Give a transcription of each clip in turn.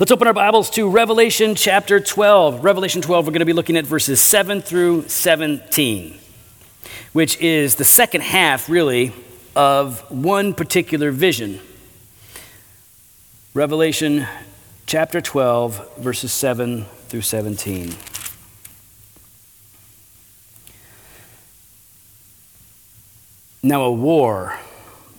Let's open our Bibles to Revelation chapter 12. Revelation 12, we're going to be looking at verses 7 through 17, which is the second half, really, of one particular vision. Revelation chapter 12, verses 7 through 17. Now, a war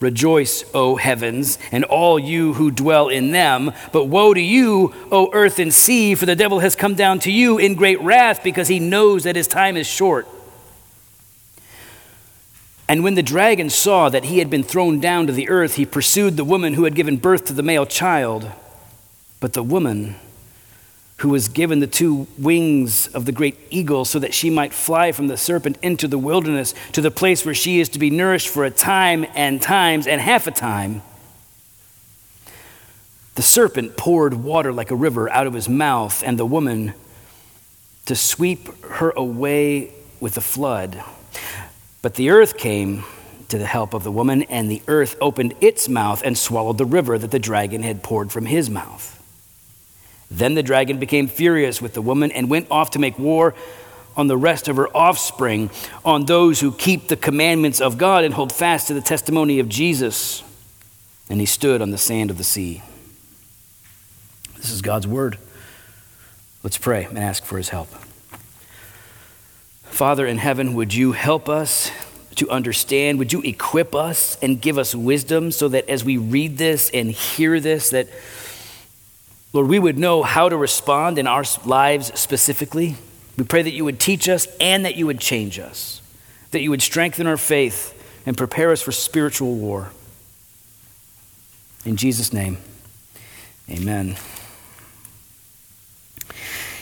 Rejoice, O heavens, and all you who dwell in them. But woe to you, O earth and sea, for the devil has come down to you in great wrath, because he knows that his time is short. And when the dragon saw that he had been thrown down to the earth, he pursued the woman who had given birth to the male child. But the woman who was given the two wings of the great eagle so that she might fly from the serpent into the wilderness to the place where she is to be nourished for a time and times and half a time. The serpent poured water like a river out of his mouth, and the woman to sweep her away with the flood. But the earth came to the help of the woman, and the earth opened its mouth and swallowed the river that the dragon had poured from his mouth. Then the dragon became furious with the woman and went off to make war on the rest of her offspring, on those who keep the commandments of God and hold fast to the testimony of Jesus. And he stood on the sand of the sea. This is God's word. Let's pray and ask for his help. Father in heaven, would you help us to understand? Would you equip us and give us wisdom so that as we read this and hear this, that Lord, we would know how to respond in our lives specifically. We pray that you would teach us and that you would change us, that you would strengthen our faith and prepare us for spiritual war. In Jesus' name, amen.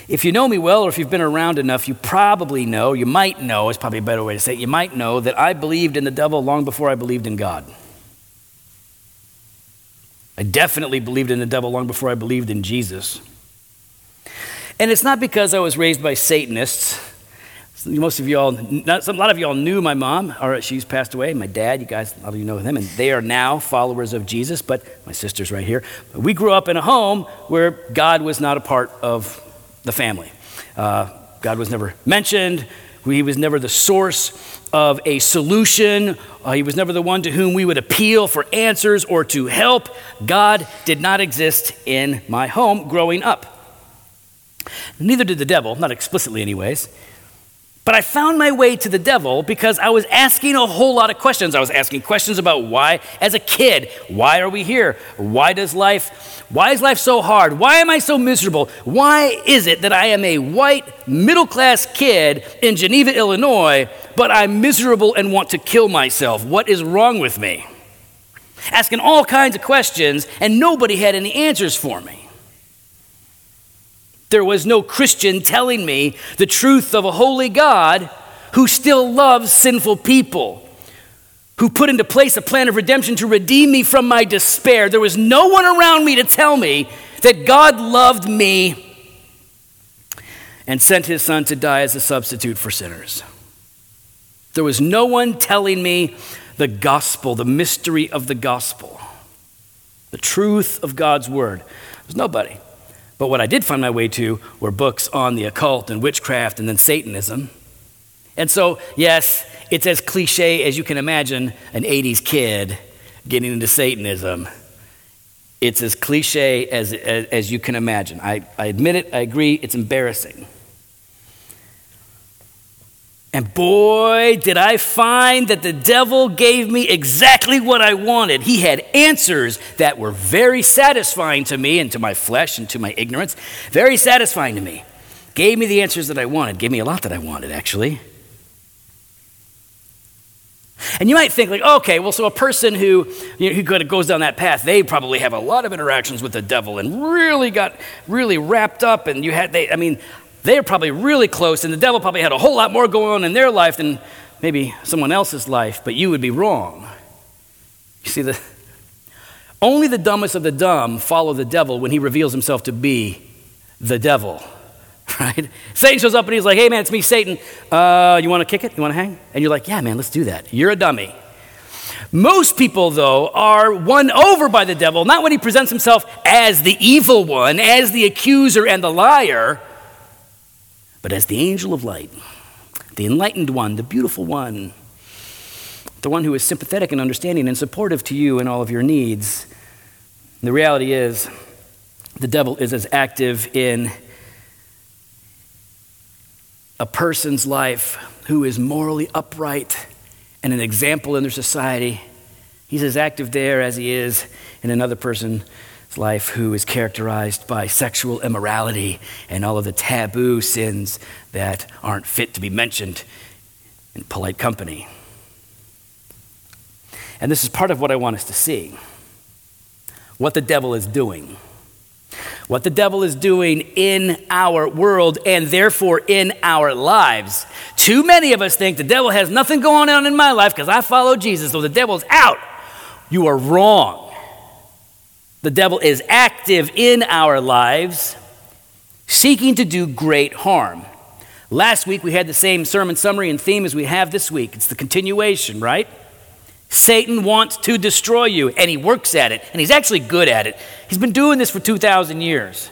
If you know me well, or if you've been around enough, you probably know, you might know, is probably a better way to say it, you might know that I believed in the devil long before I believed in God. I definitely believed in the devil long before I believed in Jesus. And it's not because I was raised by Satanists. Most of y'all, not, a lot of y'all knew my mom, or she's passed away. My dad, you guys, a lot of you know them, and they are now followers of Jesus. But my sister's right here. We grew up in a home where God was not a part of the family. Uh, God was never mentioned. He was never the source of a solution. Uh, he was never the one to whom we would appeal for answers or to help. God did not exist in my home growing up. Neither did the devil, not explicitly, anyways. But I found my way to the devil because I was asking a whole lot of questions. I was asking questions about why, as a kid, why are we here? Why does life, why is life so hard? Why am I so miserable? Why is it that I am a white middle class kid in Geneva, Illinois, but I'm miserable and want to kill myself? What is wrong with me? Asking all kinds of questions, and nobody had any answers for me. There was no Christian telling me the truth of a holy God who still loves sinful people, who put into place a plan of redemption to redeem me from my despair. There was no one around me to tell me that God loved me and sent his son to die as a substitute for sinners. There was no one telling me the gospel, the mystery of the gospel, the truth of God's word. There was nobody. But what I did find my way to were books on the occult and witchcraft and then Satanism. And so, yes, it's as cliche as you can imagine an 80s kid getting into Satanism. It's as cliche as, as, as you can imagine. I, I admit it, I agree, it's embarrassing. And boy, did I find that the devil gave me exactly what I wanted. He had answers that were very satisfying to me and to my flesh and to my ignorance. Very satisfying to me. Gave me the answers that I wanted. Gave me a lot that I wanted, actually. And you might think, like, okay, well, so a person who, you know, who goes down that path, they probably have a lot of interactions with the devil and really got really wrapped up. And you had, they, I mean, they're probably really close, and the devil probably had a whole lot more going on in their life than maybe someone else's life, but you would be wrong. You see, the, only the dumbest of the dumb follow the devil when he reveals himself to be the devil, right? Satan shows up and he's like, hey man, it's me, Satan. Uh, you want to kick it? You want to hang? And you're like, yeah, man, let's do that. You're a dummy. Most people, though, are won over by the devil, not when he presents himself as the evil one, as the accuser and the liar, but as the angel of light, the enlightened one, the beautiful one, the one who is sympathetic and understanding and supportive to you in all of your needs. The reality is, the devil is as active in a person's life who is morally upright and an example in their society. He's as active there as he is in another person life who is characterized by sexual immorality and all of the taboo sins that aren't fit to be mentioned in polite company. And this is part of what I want us to see what the devil is doing. What the devil is doing in our world and therefore in our lives. Too many of us think the devil has nothing going on in my life because I follow Jesus, so the devil's out. You are wrong. The devil is active in our lives, seeking to do great harm. Last week we had the same sermon summary and theme as we have this week. It's the continuation, right? Satan wants to destroy you, and he works at it, and he's actually good at it. He's been doing this for 2,000 years.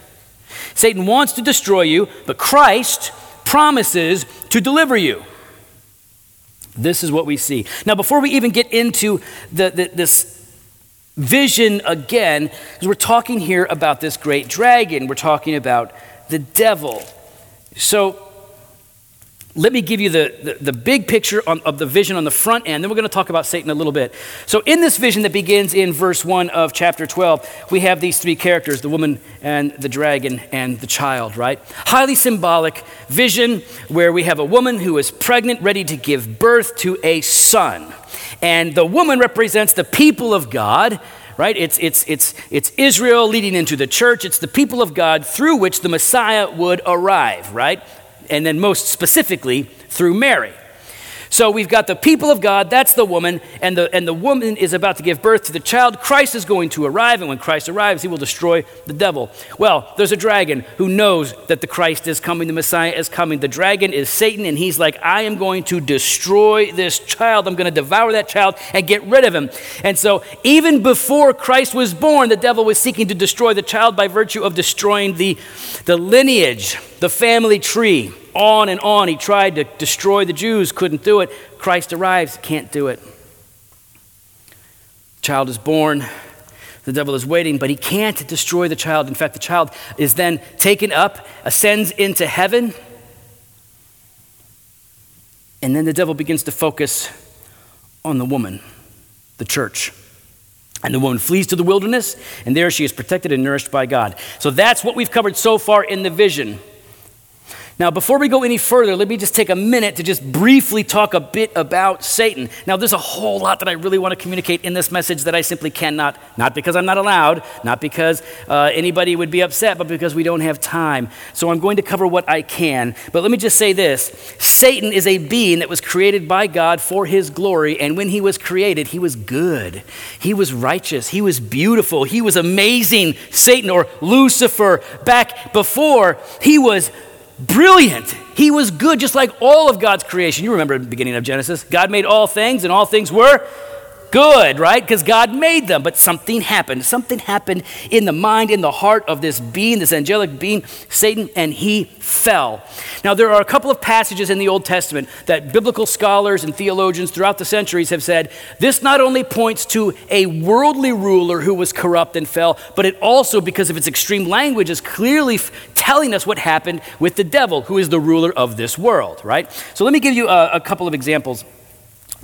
Satan wants to destroy you, but Christ promises to deliver you. This is what we see. Now, before we even get into the, the, this vision again, because we're talking here about this great dragon. We're talking about the devil. So let me give you the, the, the big picture on, of the vision on the front end. Then we're going to talk about Satan a little bit. So, in this vision that begins in verse 1 of chapter 12, we have these three characters the woman and the dragon and the child, right? Highly symbolic vision where we have a woman who is pregnant, ready to give birth to a son. And the woman represents the people of God, right? It's, it's, it's, it's Israel leading into the church. It's the people of God through which the Messiah would arrive, right? And then most specifically, through Mary. So we've got the people of God, that's the woman, and the, and the woman is about to give birth to the child. Christ is going to arrive, and when Christ arrives, he will destroy the devil. Well, there's a dragon who knows that the Christ is coming, the Messiah is coming. The dragon is Satan, and he's like, I am going to destroy this child. I'm going to devour that child and get rid of him. And so, even before Christ was born, the devil was seeking to destroy the child by virtue of destroying the, the lineage, the family tree on and on. He tried to destroy the Jews, couldn't do it. Christ arrives, can't do it. Child is born. The devil is waiting, but he can't destroy the child. In fact, the child is then taken up, ascends into heaven, and then the devil begins to focus on the woman, the church. And the woman flees to the wilderness, and there she is protected and nourished by God. So that's what we've covered so far in the vision. Now, before we go any further, let me just take a minute to just briefly talk a bit about Satan. Now, there's a whole lot that I really want to communicate in this message that I simply cannot, not because I'm not allowed, not because uh, anybody would be upset, but because we don't have time. So I'm going to cover what I can. But let me just say this Satan is a being that was created by God for his glory, and when he was created, he was good, he was righteous, he was beautiful, he was amazing. Satan or Lucifer, back before, he was brilliant. He was good, just like all of God's creation. You remember the beginning of Genesis. God made all things, and all things were good, right? Because God made them. But something happened. Something happened in the mind, in the heart of this being, this angelic being, Satan, and he fell. Now, there are a couple of passages in the Old Testament that biblical scholars and theologians throughout the centuries have said this not only points to a worldly ruler who was corrupt and fell, but it also, because of its extreme language, is clearly telling us what happened with the devil, who is the ruler of this world, right? So let me give you a, a couple of examples.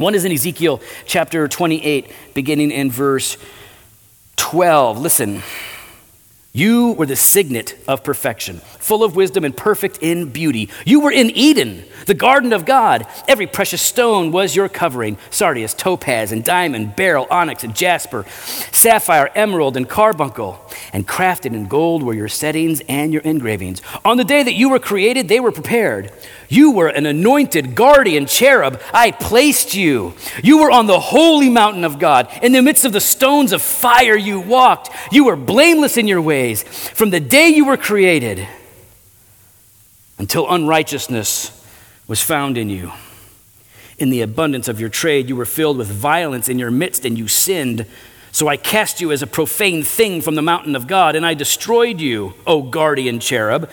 One is in Ezekiel chapter 28, beginning in verse 12. Listen. You were the signet of perfection, full of wisdom and perfect in beauty. You were in Eden, the garden of God. Every precious stone was your covering sardius, topaz, and diamond, beryl, onyx, and jasper, sapphire, emerald, and carbuncle. And crafted in gold were your settings and your engravings. On the day that you were created, they were prepared. You were an anointed guardian cherub. I placed you. You were on the holy mountain of God. In the midst of the stones of fire, you walked. You were blameless in your ways. From the day you were created until unrighteousness was found in you. In the abundance of your trade, you were filled with violence in your midst, and you sinned. So I cast you as a profane thing from the mountain of God, and I destroyed you, O guardian cherub,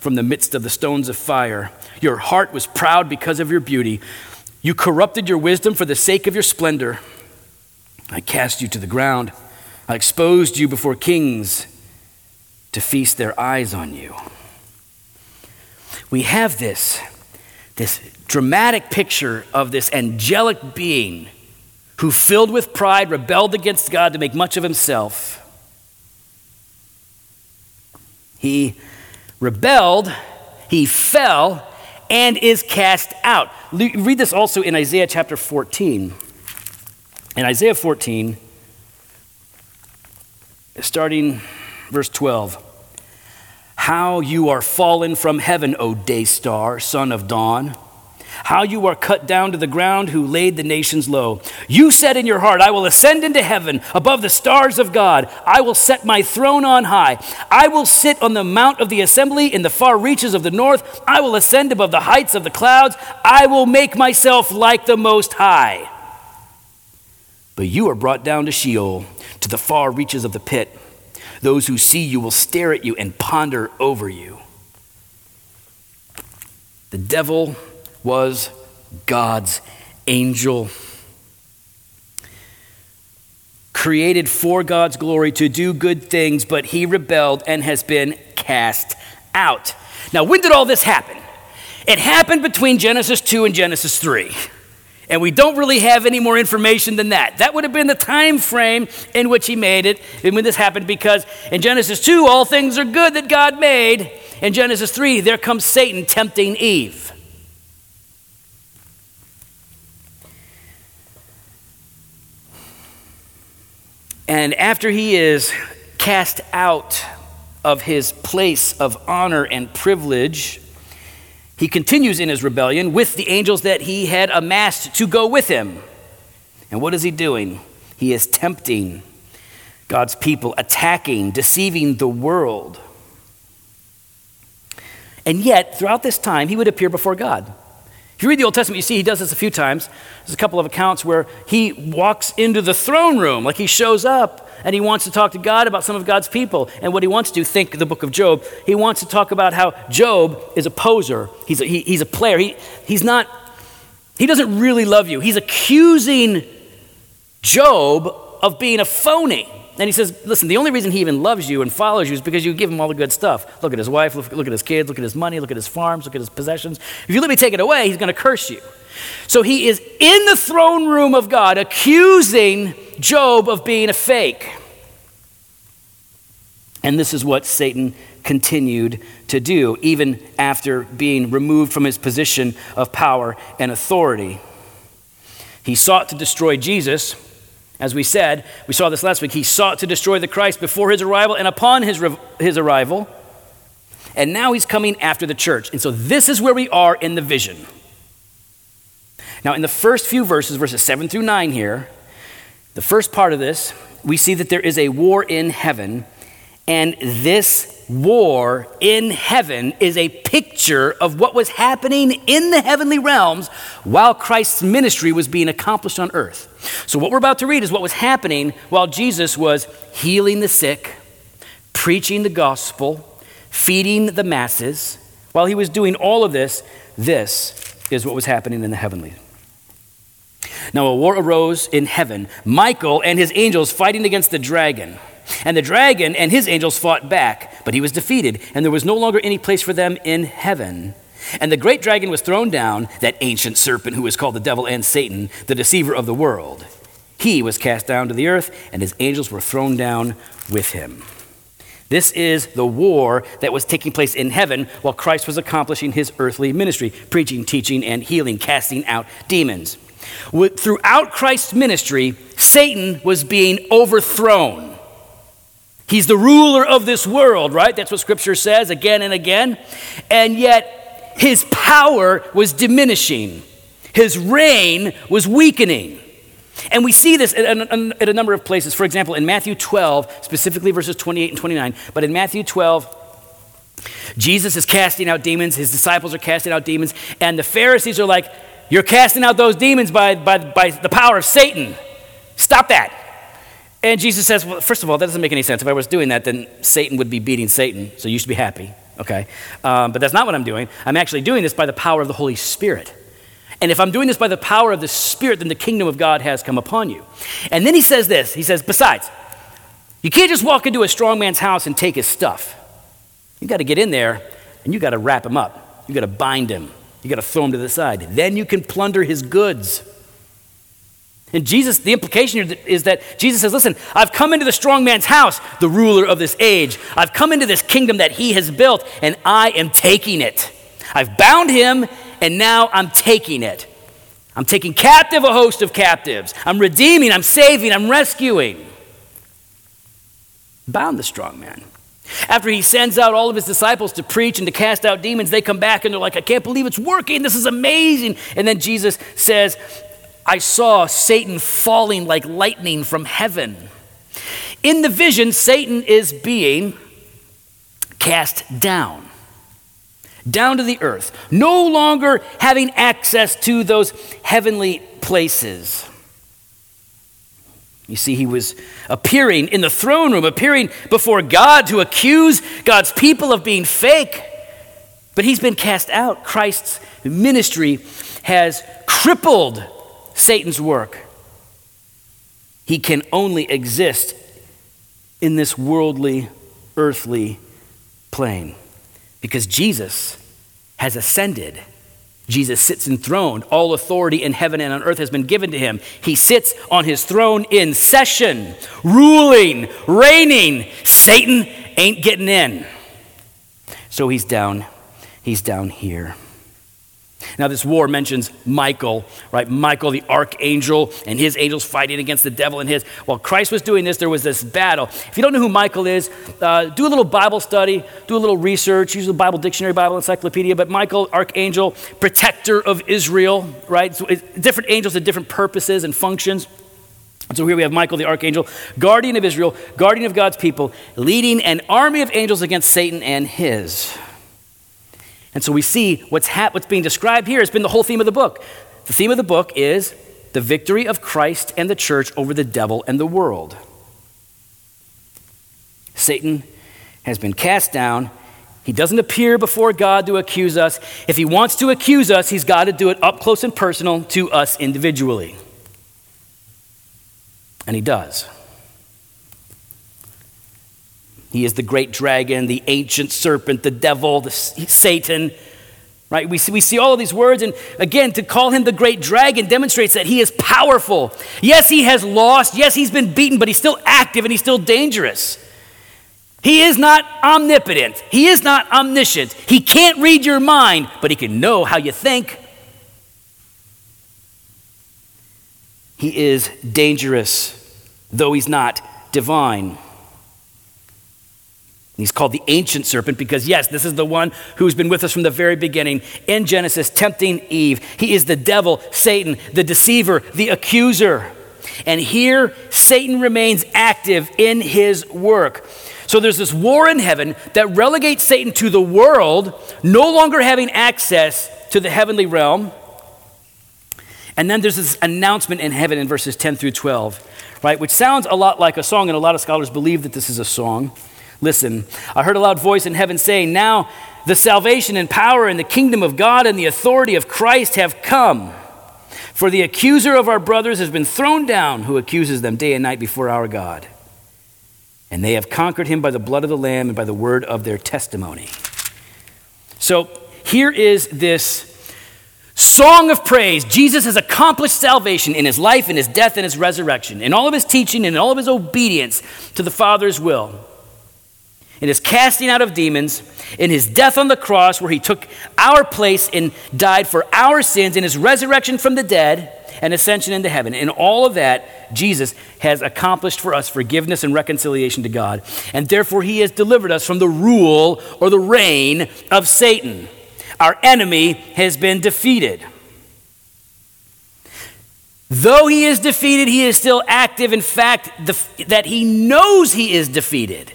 from the midst of the stones of fire. Your heart was proud because of your beauty. You corrupted your wisdom for the sake of your splendor. I cast you to the ground. I exposed you before kings to feast their eyes on you. We have this, this dramatic picture of this angelic being who, filled with pride, rebelled against God to make much of himself. He rebelled, he fell, and is cast out. Read this also in Isaiah chapter 14. In Isaiah 14, starting verse 12. How you are fallen from heaven, O day star, son of dawn. How you are cut down to the ground, who laid the nations low. You said in your heart, I will ascend into heaven above the stars of God. I will set my throne on high. I will sit on the mount of the assembly in the far reaches of the north. I will ascend above the heights of the clouds. I will make myself like the Most High. But you are brought down to Sheol, to the far reaches of the pit. Those who see you will stare at you and ponder over you. The devil was God's angel, created for God's glory to do good things, but he rebelled and has been cast out. Now, when did all this happen? It happened between Genesis 2 and Genesis 3. And we don't really have any more information than that. That would have been the time frame in which he made it and when this happened because in Genesis 2, all things are good that God made. In Genesis 3, there comes Satan tempting Eve. And after he is cast out of his place of honor and privilege, he continues in his rebellion with the angels that he had amassed to go with him. And what is he doing? He is tempting God's people, attacking, deceiving the world. And yet, throughout this time, he would appear before God. If you read the Old Testament, you see he does this a few times. There's a couple of accounts where he walks into the throne room, like he shows up and he wants to talk to God about some of God's people. And what he wants to do, think the book of Job, he wants to talk about how Job is a poser. He's a, he, he's a player. He, he's not, he doesn't really love you. He's accusing Job of being a phony. And he says, listen, the only reason he even loves you and follows you is because you give him all the good stuff. Look at his wife, look, look at his kids, look at his money, look at his farms, look at his possessions. If you let me take it away, he's going to curse you. So he is in the throne room of God accusing Job of being a fake. And this is what Satan continued to do, even after being removed from his position of power and authority. He sought to destroy Jesus as we said, we saw this last week, he sought to destroy the Christ before his arrival and upon his, his arrival. And now he's coming after the church. And so this is where we are in the vision. Now, in the first few verses, verses 7 through 9 here, the first part of this, we see that there is a war in heaven, And this war in heaven is a picture of what was happening in the heavenly realms while Christ's ministry was being accomplished on earth. So, what we're about to read is what was happening while Jesus was healing the sick, preaching the gospel, feeding the masses. While he was doing all of this, this is what was happening in the heavenly. Now, a war arose in heaven, Michael and his angels fighting against the dragon. And the dragon and his angels fought back, but he was defeated, and there was no longer any place for them in heaven. And the great dragon was thrown down, that ancient serpent who is called the devil and Satan, the deceiver of the world. He was cast down to the earth, and his angels were thrown down with him. This is the war that was taking place in heaven while Christ was accomplishing his earthly ministry, preaching, teaching, and healing, casting out demons. Throughout Christ's ministry, Satan was being overthrown. He's the ruler of this world, right? That's what scripture says again and again. And yet, his power was diminishing, his reign was weakening. And we see this at a, at a, number of places. For example, in Matthew 12, specifically verses 28 and 29, but in Matthew 12, Jesus is casting out demons, his disciples are casting out demons, and the Pharisees are like, You're casting out those demons by, by, by the power of Satan. Stop that. And Jesus says, Well, first of all, that doesn't make any sense. If I was doing that, then Satan would be beating Satan, so you should be happy, okay? Um, but that's not what I'm doing. I'm actually doing this by the power of the Holy Spirit. And if I'm doing this by the power of the Spirit, then the kingdom of God has come upon you. And then he says this He says, Besides, you can't just walk into a strong man's house and take his stuff. You got to get in there and you got to wrap him up. You got to bind him. You got to throw him to the side. Then you can plunder his goods. And Jesus, the implication is that Jesus says, Listen, I've come into the strong man's house, the ruler of this age. I've come into this kingdom that he has built, and I am taking it. I've bound him and now I'm taking it. I'm taking captive a host of captives. I'm redeeming, I'm saving, I'm rescuing. Bound the strong man. After he sends out all of his disciples to preach and to cast out demons, they come back and they're like, I can't believe it's working. This is amazing. And then Jesus says, I saw Satan falling like lightning from heaven. In the vision, Satan is being cast down down to the earth, no longer having access to those heavenly places. You see, he was appearing in the throne room, appearing before God to accuse God's people of being fake. But he's been cast out. Christ's ministry has crippled Satan's work. He can only exist in this worldly, earthly plane because Jesus has ascended. Jesus sits enthroned. All authority in heaven and on earth has been given to him. He sits on his throne in session, ruling, reigning. Satan ain't getting in. So he's down. He's down here. Now, this war mentions Michael, right? Michael, the archangel, and his angels fighting against the devil and his. While Christ was doing this, there was this battle. If you don't know who Michael is, uh, do a little Bible study, do a little research, use the Bible dictionary, Bible encyclopedia. But Michael, archangel, protector of Israel, right? So different angels have different purposes and functions. So here we have Michael the archangel, guardian of Israel, guardian of God's people, leading an army of angels against Satan and his. And so we see what's, ha- what's being described here has been the whole theme of the book. The theme of the book is the victory of Christ and the church over the devil and the world. Satan has been cast down. He doesn't appear before God to accuse us. If he wants to accuse us, he's got to do it up close and personal to us individually. And he does. He is the great dragon, the ancient serpent, the devil, the Satan. Right? We see, we see all of these words, and again, to call him the great dragon demonstrates that he is powerful. Yes, he has lost. Yes, he's been beaten, but he's still active and he's still dangerous. He is not omnipotent. He is not omniscient. He can't read your mind, but he can know how you think. He is dangerous, though he's not divine. He's called the ancient serpent because, yes, this is the one who's been with us from the very beginning in Genesis, tempting Eve. He is the devil, Satan, the deceiver, the accuser. And here, Satan remains active in his work. So there's this war in heaven that relegates Satan to the world, no longer having access to the heavenly realm. And then there's this announcement in heaven in verses 10 through 12, right, which sounds a lot like a song, and a lot of scholars believe that this is a song. Listen, I heard a loud voice in heaven saying, Now the salvation and power and the kingdom of God and the authority of Christ have come. For the accuser of our brothers has been thrown down, who accuses them day and night before our God. And they have conquered him by the blood of the Lamb and by the word of their testimony. So here is this song of praise. Jesus has accomplished salvation in his life, in his death, and his resurrection, in all of his teaching, and in all of his obedience to the Father's will in his casting out of demons, in his death on the cross, where he took our place and died for our sins, in his resurrection from the dead and ascension into heaven. In all of that, Jesus has accomplished for us forgiveness and reconciliation to God. And therefore, he has delivered us from the rule or the reign of Satan. Our enemy has been defeated. Though he is defeated, he is still active. In fact, the, that he knows he is defeated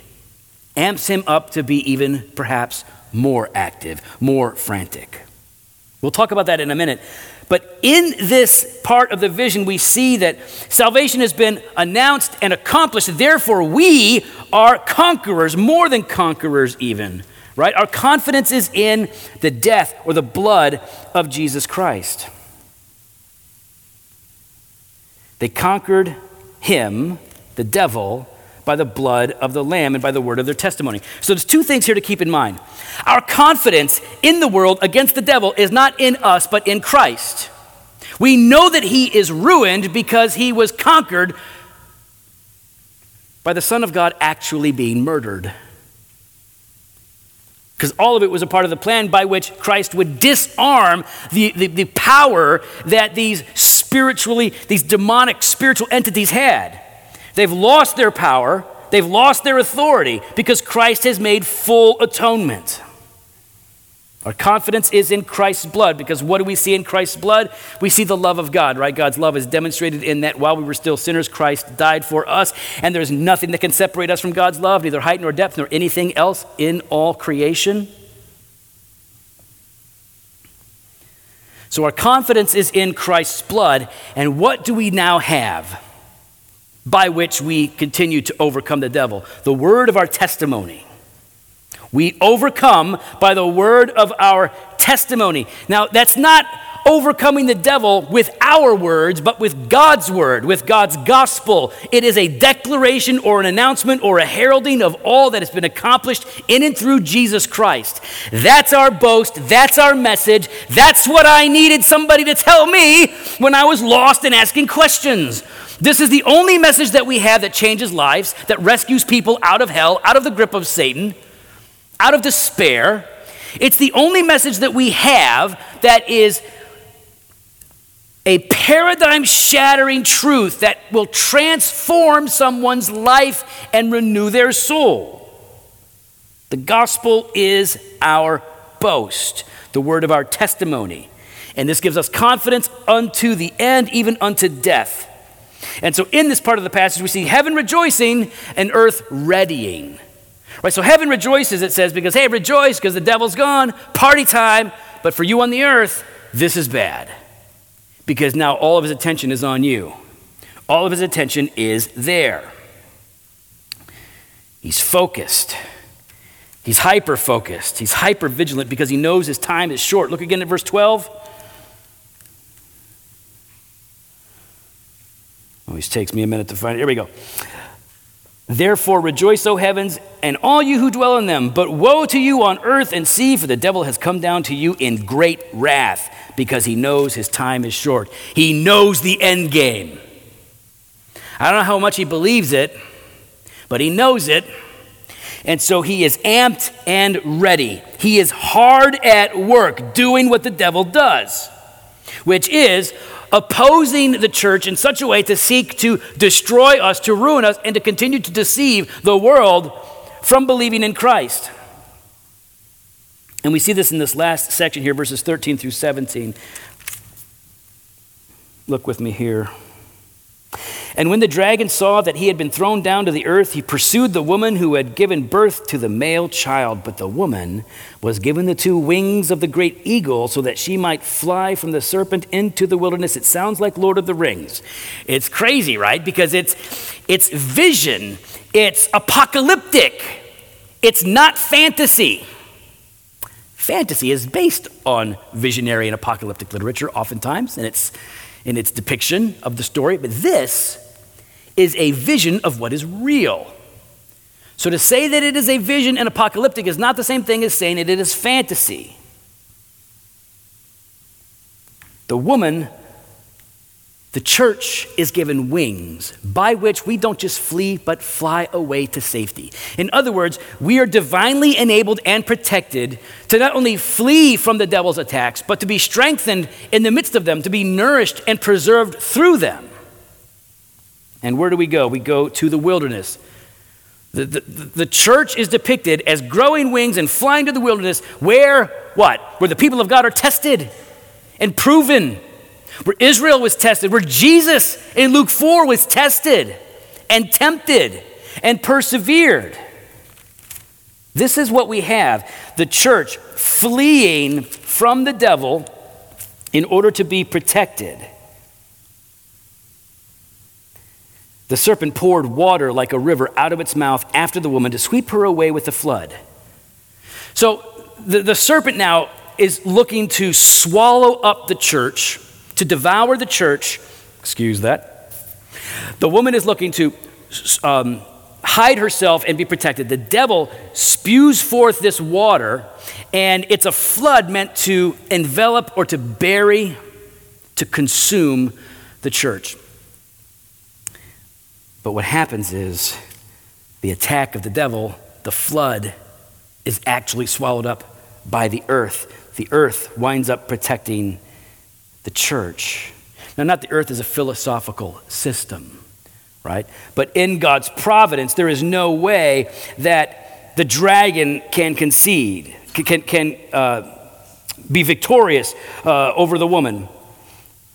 amps him up to be even perhaps more active, more frantic. We'll talk about that in a minute. But in this part of the vision, we see that salvation has been announced and accomplished. Therefore, we are conquerors, more than conquerors, even. Right? Our confidence is in the death or the blood of Jesus Christ. They conquered him, the devil, by the blood of the Lamb and by the word of their testimony. So there's two things here to keep in mind. Our confidence in the world against the devil is not in us, but in Christ. We know that he is ruined because he was conquered by the Son of God actually being murdered. Because all of it was a part of the plan by which Christ would disarm the, the, the power that these spiritually, these demonic spiritual entities had. They've lost their power, they've lost their authority because Christ has made full atonement. Our confidence is in Christ's blood because what do we see in Christ's blood? We see the love of God, right? God's love is demonstrated in that while we were still sinners, Christ died for us, and there's nothing that can separate us from God's love, neither height nor depth nor anything else in all creation. So our confidence is in Christ's blood, and what do we now have? By which we continue to overcome the devil the word of our testimony. We overcome by the word of our testimony. Now, that's not overcoming the devil with our words, but with God's word, with God's gospel. It is a declaration or an announcement or a heralding of all that has been accomplished in and through Jesus Christ. That's our boast. That's our message. That's what I needed somebody to tell me when I was lost and asking questions. This is the only message that we have that changes lives, that rescues people out of hell, out of the grip of Satan, out of despair. It's the only message that we have that is a paradigm shattering truth that will transform someone's life and renew their soul. The gospel is our boast, the word of our testimony. And this gives us confidence unto the end, even unto death. And so in this part of the passage, we see heaven rejoicing and earth readying. Right? So heaven rejoices, it says, because, hey, rejoice because the devil's gone, party time. But for you on the earth, this is bad. Because now all of his attention is on you. All of his attention is there. He's focused. He's hyper focused. He's hyper vigilant because he knows his time is short. Look again at verse 12. Always takes me a minute to find it. Here we go. Therefore, rejoice, O heavens, and all you who dwell in them. But woe to you on earth and sea, for the devil has come down to you in great wrath, because he knows his time is short. He knows the end game. I don't know how much he believes it, but he knows it. And so he is amped and ready. He is hard at work doing what the devil does, which is opposing the church in such a way to seek to destroy us, to ruin us, and to continue to deceive the world from believing in Christ. And we see this in this last section here, verses 13 through 17. Look with me here. And when the dragon saw that he had been thrown down to the earth, he pursued the woman who had given birth to the male child. But the woman was given the two wings of the great eagle so that she might fly from the serpent into the wilderness. It sounds like Lord of the Rings. It's crazy, right? Because it's, it's vision, it's apocalyptic, it's not fantasy. Fantasy is based on visionary and apocalyptic literature, oftentimes, in its, in its depiction of the story. But this is a vision of what is real. So to say that it is a vision and apocalyptic is not the same thing as saying that it is fantasy. The woman, the church, is given wings by which we don't just flee but fly away to safety. In other words, we are divinely enabled and protected to not only flee from the devil's attacks, but to be strengthened in the midst of them, to be nourished and preserved through them. And where do we go? We go to the wilderness. The, the, the, church is depicted as growing wings and flying to the wilderness where, what? Where the people of God are tested and proven. Where Israel was tested, where Jesus in Luke 4 was tested and tempted and persevered. This is what we have the church fleeing from the devil in order to be protected. The serpent poured water like a river out of its mouth after the woman to sweep her away with the flood. So the, the serpent now is looking to swallow up the church, to devour the church. Excuse that. The woman is looking to um, hide herself and be protected. The devil spews forth this water, and it's a flood meant to envelop or to bury, to consume the church. But what happens is the attack of the devil, the flood, is actually swallowed up by the earth. The earth winds up protecting the church. Now, not the earth as a philosophical system, right? But in God's providence, there is no way that the dragon can concede, can, can uh, be victorious uh, over the woman.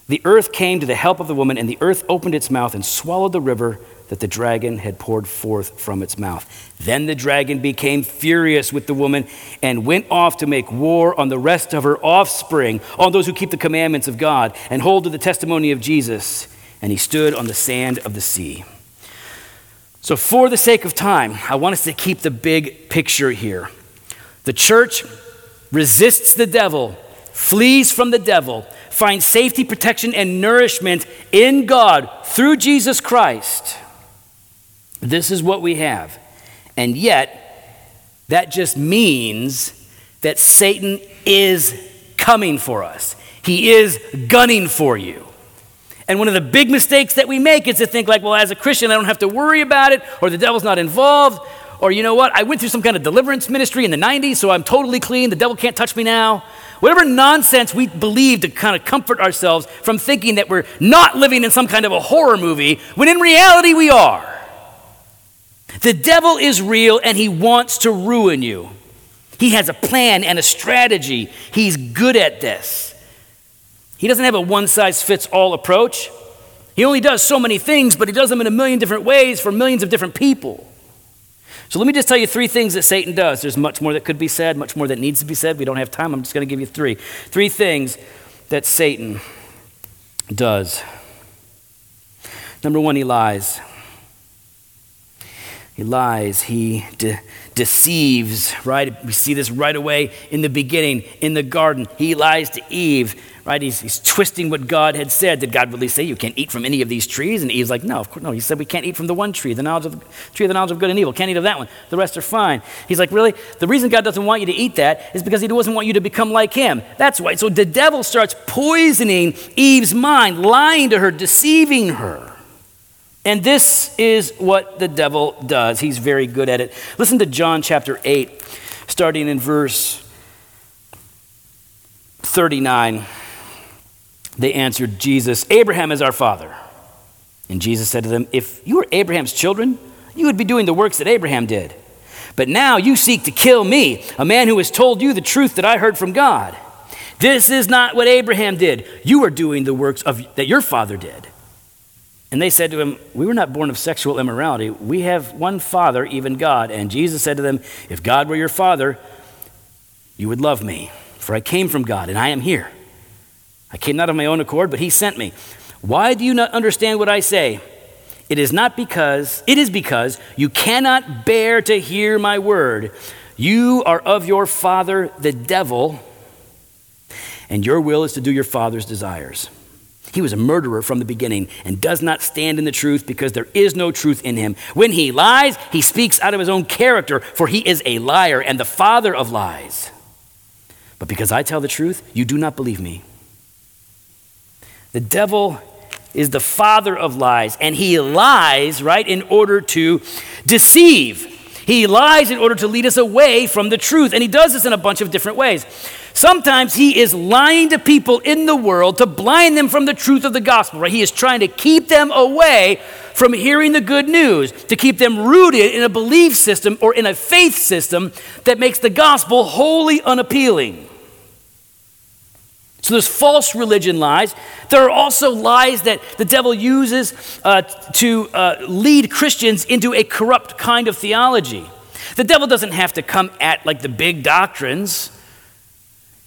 The earth came to the help of the woman, and the earth opened its mouth and swallowed the river that the dragon had poured forth from its mouth. Then the dragon became furious with the woman and went off to make war on the rest of her offspring, on those who keep the commandments of God and hold to the testimony of Jesus. And he stood on the sand of the sea. So, for the sake of time, I want us to keep the big picture here. The church resists the devil, flees from the devil, finds safety, protection, and nourishment in God through Jesus Christ. This is what we have. And yet, that just means that Satan is coming for us. He is gunning for you. And one of the big mistakes that we make is to think, like, well, as a Christian, I don't have to worry about it, or the devil's not involved, or you know what, I went through some kind of deliverance ministry in the 90s, so I'm totally clean, the devil can't touch me now. Whatever nonsense we believe to kind of comfort ourselves from thinking that we're not living in some kind of a horror movie, when in reality we are. The devil is real and he wants to ruin you. He has a plan and a strategy. He's good at this. He doesn't have a one size fits all approach. He only does so many things, but he does them in a million different ways for millions of different people. So let me just tell you three things that Satan does. There's much more that could be said, much more that needs to be said. We don't have time. I'm just going to give you three. Three things that Satan does. Number one, he lies. He lies, he de- deceives, right? We see this right away in the beginning, in the garden. He lies to Eve, right? He's, he's twisting what God had said. Did God really say you can't eat from any of these trees? And Eve's like, no, of course, no. He said we can't eat from the one tree, the knowledge of the tree of the knowledge of good and evil. Can't eat of that one. The rest are fine. He's like, really? The reason God doesn't want you to eat that is because he doesn't want you to become like him. That's why. So the devil starts poisoning Eve's mind, lying to her, deceiving her. And this is what the devil does. He's very good at it. Listen to John chapter 8, starting in verse 39. They answered Jesus, Abraham is our father. And Jesus said to them, If you were Abraham's children, you would be doing the works that Abraham did. But now you seek to kill me, a man who has told you the truth that I heard from God. This is not what Abraham did. You are doing the works of, that your father did. And they said to him, We were not born of sexual immorality. We have one Father, even God. And Jesus said to them, If God were your Father, you would love me, for I came from God, and I am here. I came not of my own accord, but He sent me. Why do you not understand what I say? It is not because, it is because you cannot bear to hear my word. You are of your father, the devil, and your will is to do your father's desires. He was a murderer from the beginning and does not stand in the truth because there is no truth in him. When he lies, he speaks out of his own character, for he is a liar and the father of lies. But because I tell the truth, you do not believe me. The devil is the father of lies, and he lies, right, in order to deceive. He lies in order to lead us away from the truth, and he does this in a bunch of different ways. Sometimes he is lying to people in the world to blind them from the truth of the gospel, right? He is trying to keep them away from hearing the good news, to keep them rooted in a belief system or in a faith system that makes the gospel wholly unappealing. So there's false religion lies. There are also lies that the devil uses uh, to uh, lead Christians into a corrupt kind of theology. The devil doesn't have to come at like the big doctrines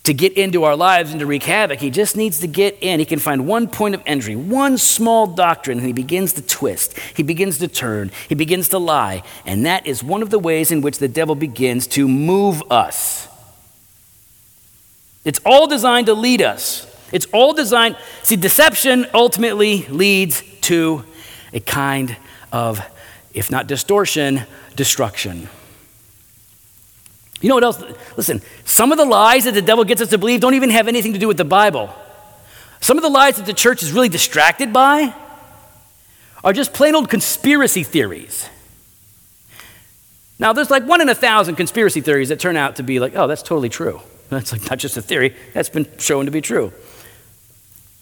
to get into our lives and to wreak havoc. He just needs to get in. He can find one point of entry, one small doctrine, and he begins to twist. He begins to turn. He begins to lie. And that is one of the ways in which the devil begins to move us. It's all designed to lead us. It's all designed. See, deception ultimately leads to a kind of, if not distortion, destruction. You know what else? Listen, some of the lies that the devil gets us to believe don't even have anything to do with the Bible. Some of the lies that the church is really distracted by are just plain old conspiracy theories. Now, there's like one in a thousand conspiracy theories that turn out to be like, oh, that's totally true. That's like not just a theory, that's been shown to be true.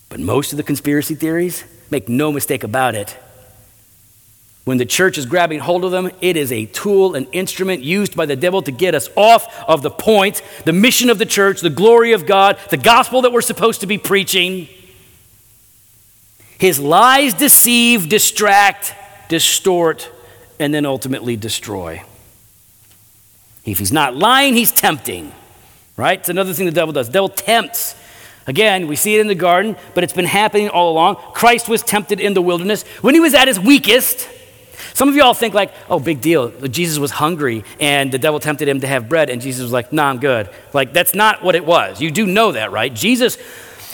But most of the conspiracy theories, make no mistake about it, when the church is grabbing hold of them, it is a tool, an instrument used by the devil to get us off of the point, the mission of the church, the glory of God, the gospel that we're supposed to be preaching. His lies deceive, distract, distort, and then ultimately destroy. If he's not lying, he's tempting. Right? It's another thing the devil does. The devil tempts. Again, we see it in the garden, but it's been happening all along. Christ was tempted in the wilderness when he was at his weakest. Some of you all think like, oh, big deal. Jesus was hungry and the devil tempted him to have bread, and Jesus was like, nah, I'm good. Like, that's not what it was. You do know that, right? Jesus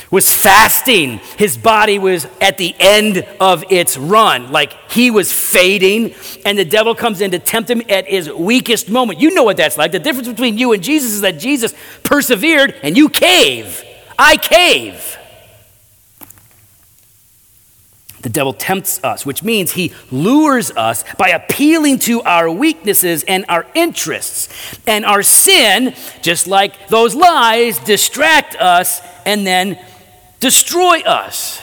was fasting. His body was at the end of its run. Like he was fading, and the devil comes in to tempt him at his weakest moment. You know what that's like. The difference between you and Jesus is that Jesus persevered and you cave. I cave. The devil tempts us, which means he lures us by appealing to our weaknesses and our interests. And our sin, just like those lies, distract us and then destroy us.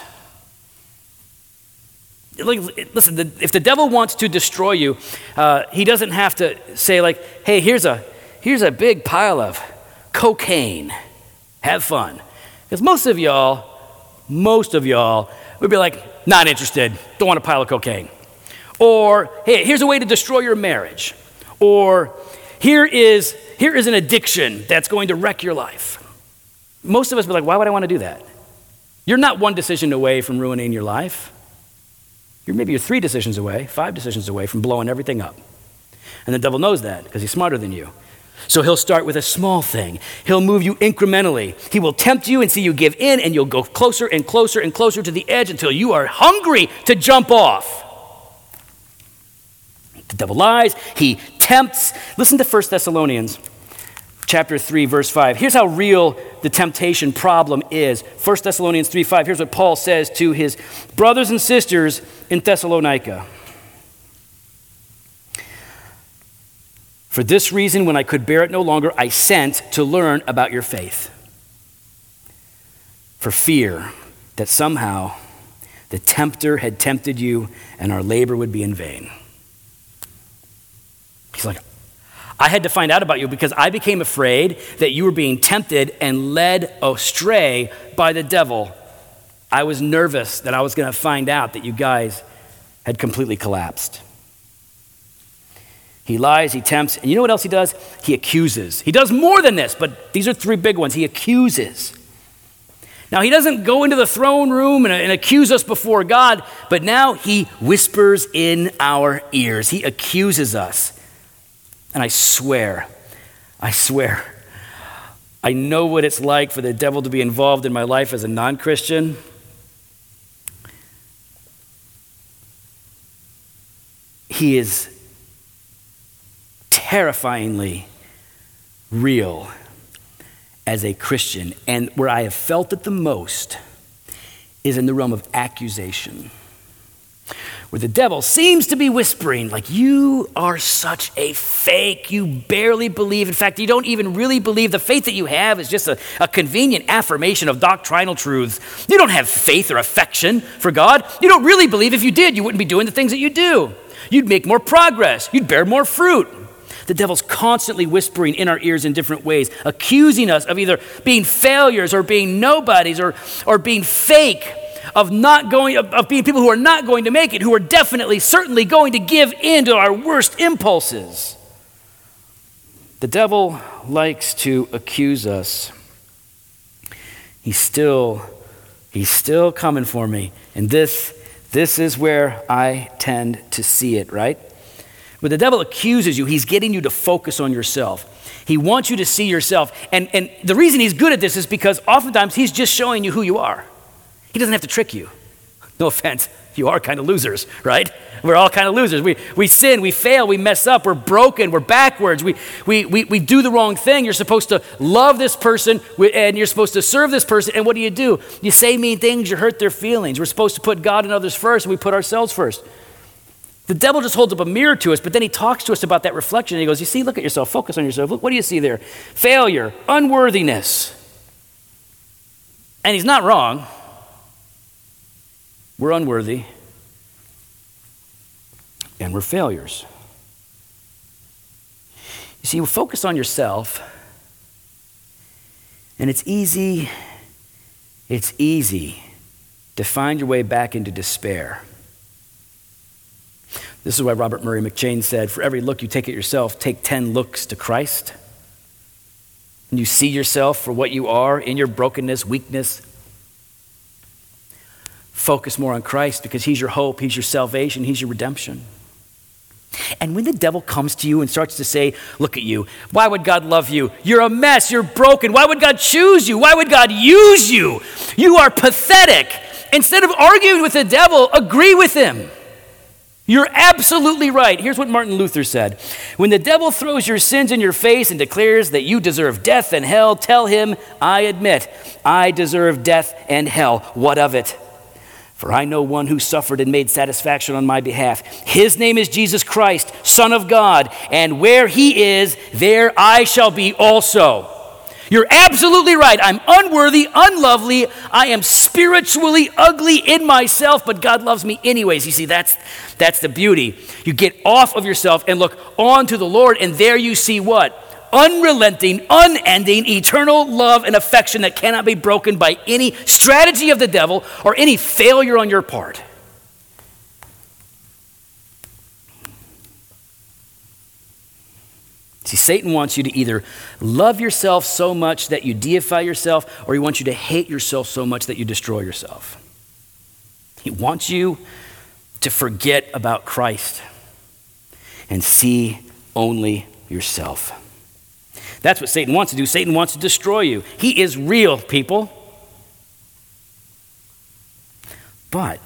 Listen, if the devil wants to destroy you, uh, he doesn't have to say, like, hey, here's a, here's a big pile of cocaine. Have fun. Because most of y'all, most of y'all would be like, not interested, don't want a pile of cocaine. Or, hey, here's a way to destroy your marriage. Or, here is, here is an addiction that's going to wreck your life. Most of us be like, why would I want to do that? You're not one decision away from ruining your life. You're maybe you're three decisions away, five decisions away from blowing everything up. And the devil knows that because he's smarter than you. So he'll start with a small thing. He'll move you incrementally. He will tempt you and see you give in, and you'll go closer and closer and closer to the edge until you are hungry to jump off. The devil lies, he tempts. Listen to 1 Thessalonians chapter 3 verse 5 here's how real the temptation problem is 1 thessalonians 3 5 here's what paul says to his brothers and sisters in thessalonica for this reason when i could bear it no longer i sent to learn about your faith for fear that somehow the tempter had tempted you and our labor would be in vain he's like I had to find out about you because I became afraid that you were being tempted and led astray by the devil. I was nervous that I was going to find out that you guys had completely collapsed. He lies, he tempts, and you know what else he does? He accuses. He does more than this, but these are three big ones. He accuses. Now, he doesn't go into the throne room and, and, accuse us before God, but now he whispers in our ears. He accuses us. And I swear, I swear, I know what it's like for the devil to be involved in my life as a non Christian. He is terrifyingly real as a Christian. And where I have felt it the most is in the realm of accusation, where the devil seems to be whispering, like, You are such a fake. You barely believe. In fact, you don't even really believe. The faith that you have is just a, a convenient affirmation of doctrinal truths. You don't have faith or affection for God. You don't really believe. If you did, you wouldn't be doing the things that you do. You'd make more progress, you'd bear more fruit. The devil's constantly whispering in our ears in different ways, accusing us of either being failures or being nobodies or, or being fake, of not going of, of being people who are not going to make it, who are definitely, certainly going to give in to our worst impulses. The devil likes to accuse us. He's still, he's still coming for me. And this, this is where I tend to see it, right? When the devil accuses you, he's getting you to focus on yourself. He wants you to see yourself. And, and the reason he's good at this is because oftentimes he's just showing you who you are. He doesn't have to trick you. No offense, you are kind of losers, right? We're all kind of losers. We, we sin, we fail, we mess up, we're broken, we're backwards, we, we, we, we do the wrong thing. You're supposed to love this person and you're supposed to serve this person. And what do you do? You say mean things, you hurt their feelings. We're supposed to put God and others first, and we put ourselves first. The devil just holds up a mirror to us, but then he talks to us about that reflection. And he goes, You see, look at yourself, focus on yourself. Look, what do you see there? Failure, unworthiness. And he's not wrong. We're unworthy, and we're failures. You see, you focus on yourself, and it's easy, it's easy to find your way back into despair. This is why Robert Murray M'Cheyne said For every look you take at yourself, take 10 looks to Christ. And you see yourself for what you are in your brokenness, weakness. Focus more on Christ because He's your hope, He's your salvation, He's your redemption. And when the devil comes to you and starts to say, Look at you, why would God love you? You're a mess, you're broken. Why would God choose you? Why would God use you? You are pathetic. Instead of arguing with the devil, agree with him. You're absolutely right. Here's what Martin Luther said When the devil throws your sins in your face and declares that you deserve death and hell, tell him, I admit, I deserve death and hell. What of it? For I know one who suffered and made satisfaction on my behalf. His name is Jesus Christ, Son of God, and where he is, there I shall be also. You're absolutely right. I'm unworthy, unlovely. I am spiritually ugly in myself, but God loves me anyways. You see, that's, that's the beauty. You get off of yourself and look on to the Lord, and there you see what? Unrelenting, unending, eternal love and affection that cannot be broken by any strategy of the devil or any failure on your part. See, Satan wants you to either love yourself so much that you deify yourself, or he wants you to hate yourself so much that you destroy yourself. He wants you to forget about Christ and see only yourself. That's what Satan wants to do. Satan wants to destroy you. He is real, people. But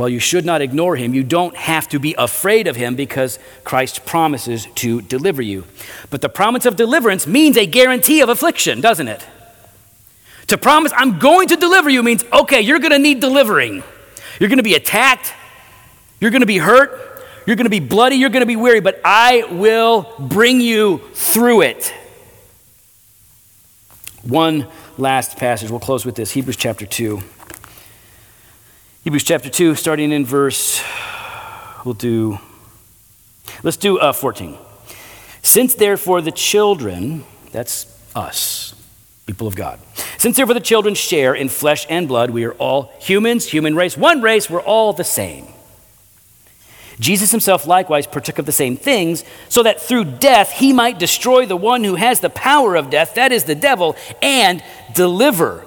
while you should not ignore him, you don't have to be afraid of him because Christ promises to deliver you. But the promise of deliverance means a guarantee of affliction, doesn't it? To promise, I'm going to deliver you means, okay, you're going to need delivering. You're going to be attacked, you're going to be hurt, you're going to be bloody, you're going to be weary, but I will bring you through it. One last passage. We'll close with this Hebrews chapter 2. Hebrews chapter 2, starting in verse, we'll do, let's do uh, 14. Since therefore the children, that's us, people of God, Since therefore the children share in flesh and blood, we are all humans, human race, one race, we're all the same. Jesus himself likewise partook of the same things, so that through death he might destroy the one who has the power of death, that is the devil, and deliver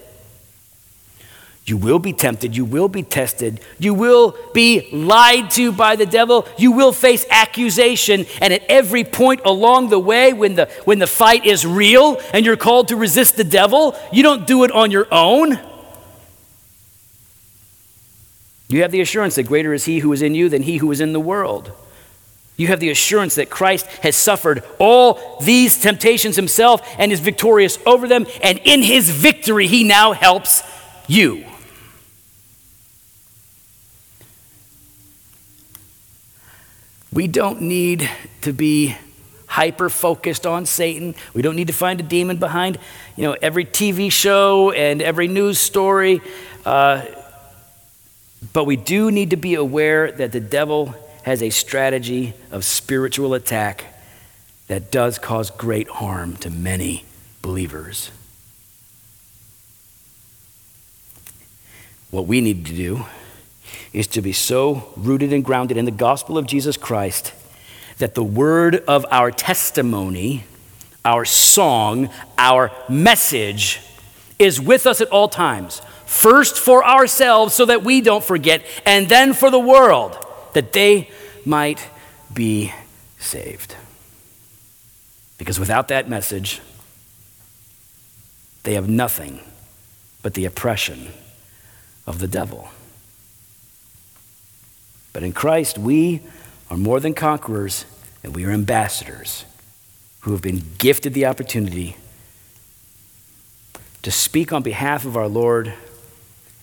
You will be tempted. You will be tested. You will be lied to by the devil. You will face accusation. And at every point along the way, when the, when the fight is real and you're called to resist the devil, you don't do it on your own. You have the assurance that greater is he who is in you than he who is in the world. You have the assurance that Christ has suffered all these temptations himself and is victorious over them. And in his victory, he now helps you. We don't need to be hyper focused on Satan. We don't need to find a demon behind, you know, every TV show and every news story. Uh, but we do need to be aware that the devil has a strategy of spiritual attack that does cause great harm to many believers. What we need to do is to be so rooted and grounded in the gospel of Jesus Christ that the word of our testimony, our song, our message is with us at all times. First for ourselves so that we don't forget, and then for the world that they might be saved. Because without that message, they have nothing but the oppression of the devil. But in Christ, we are more than conquerors, and we are ambassadors who have been gifted the opportunity to speak on behalf of our Lord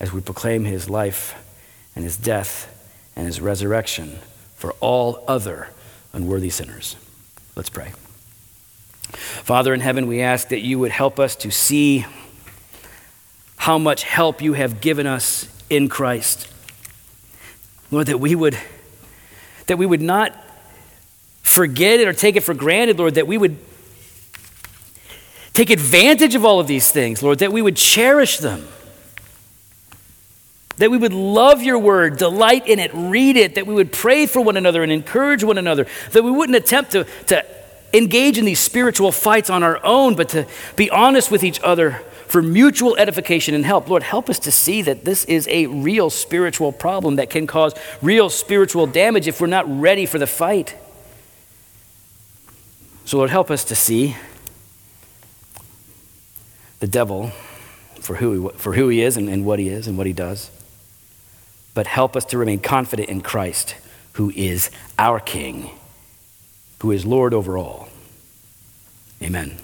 as we proclaim his life and his death and his resurrection for all other unworthy sinners. Let's pray. Father in heaven, we ask that you would help us to see how much help you have given us in Christ. Lord, that we would that we would not forget it or take it for granted, Lord, that we would take advantage of all of these things, Lord, that we would cherish them. That we would love your word, delight in it, read it, that we would pray for one another and encourage one another, that we wouldn't attempt to, to engage in these spiritual fights on our own, but to be honest with each other for mutual edification and help. Lord, help us to see that this is a real spiritual problem that can cause real spiritual damage if we're not ready for the fight. So, Lord, help us to see the devil for who he, for who he is and, and what he is and what he does. But help us to remain confident in Christ, who is our King, who is Lord over all. Amen.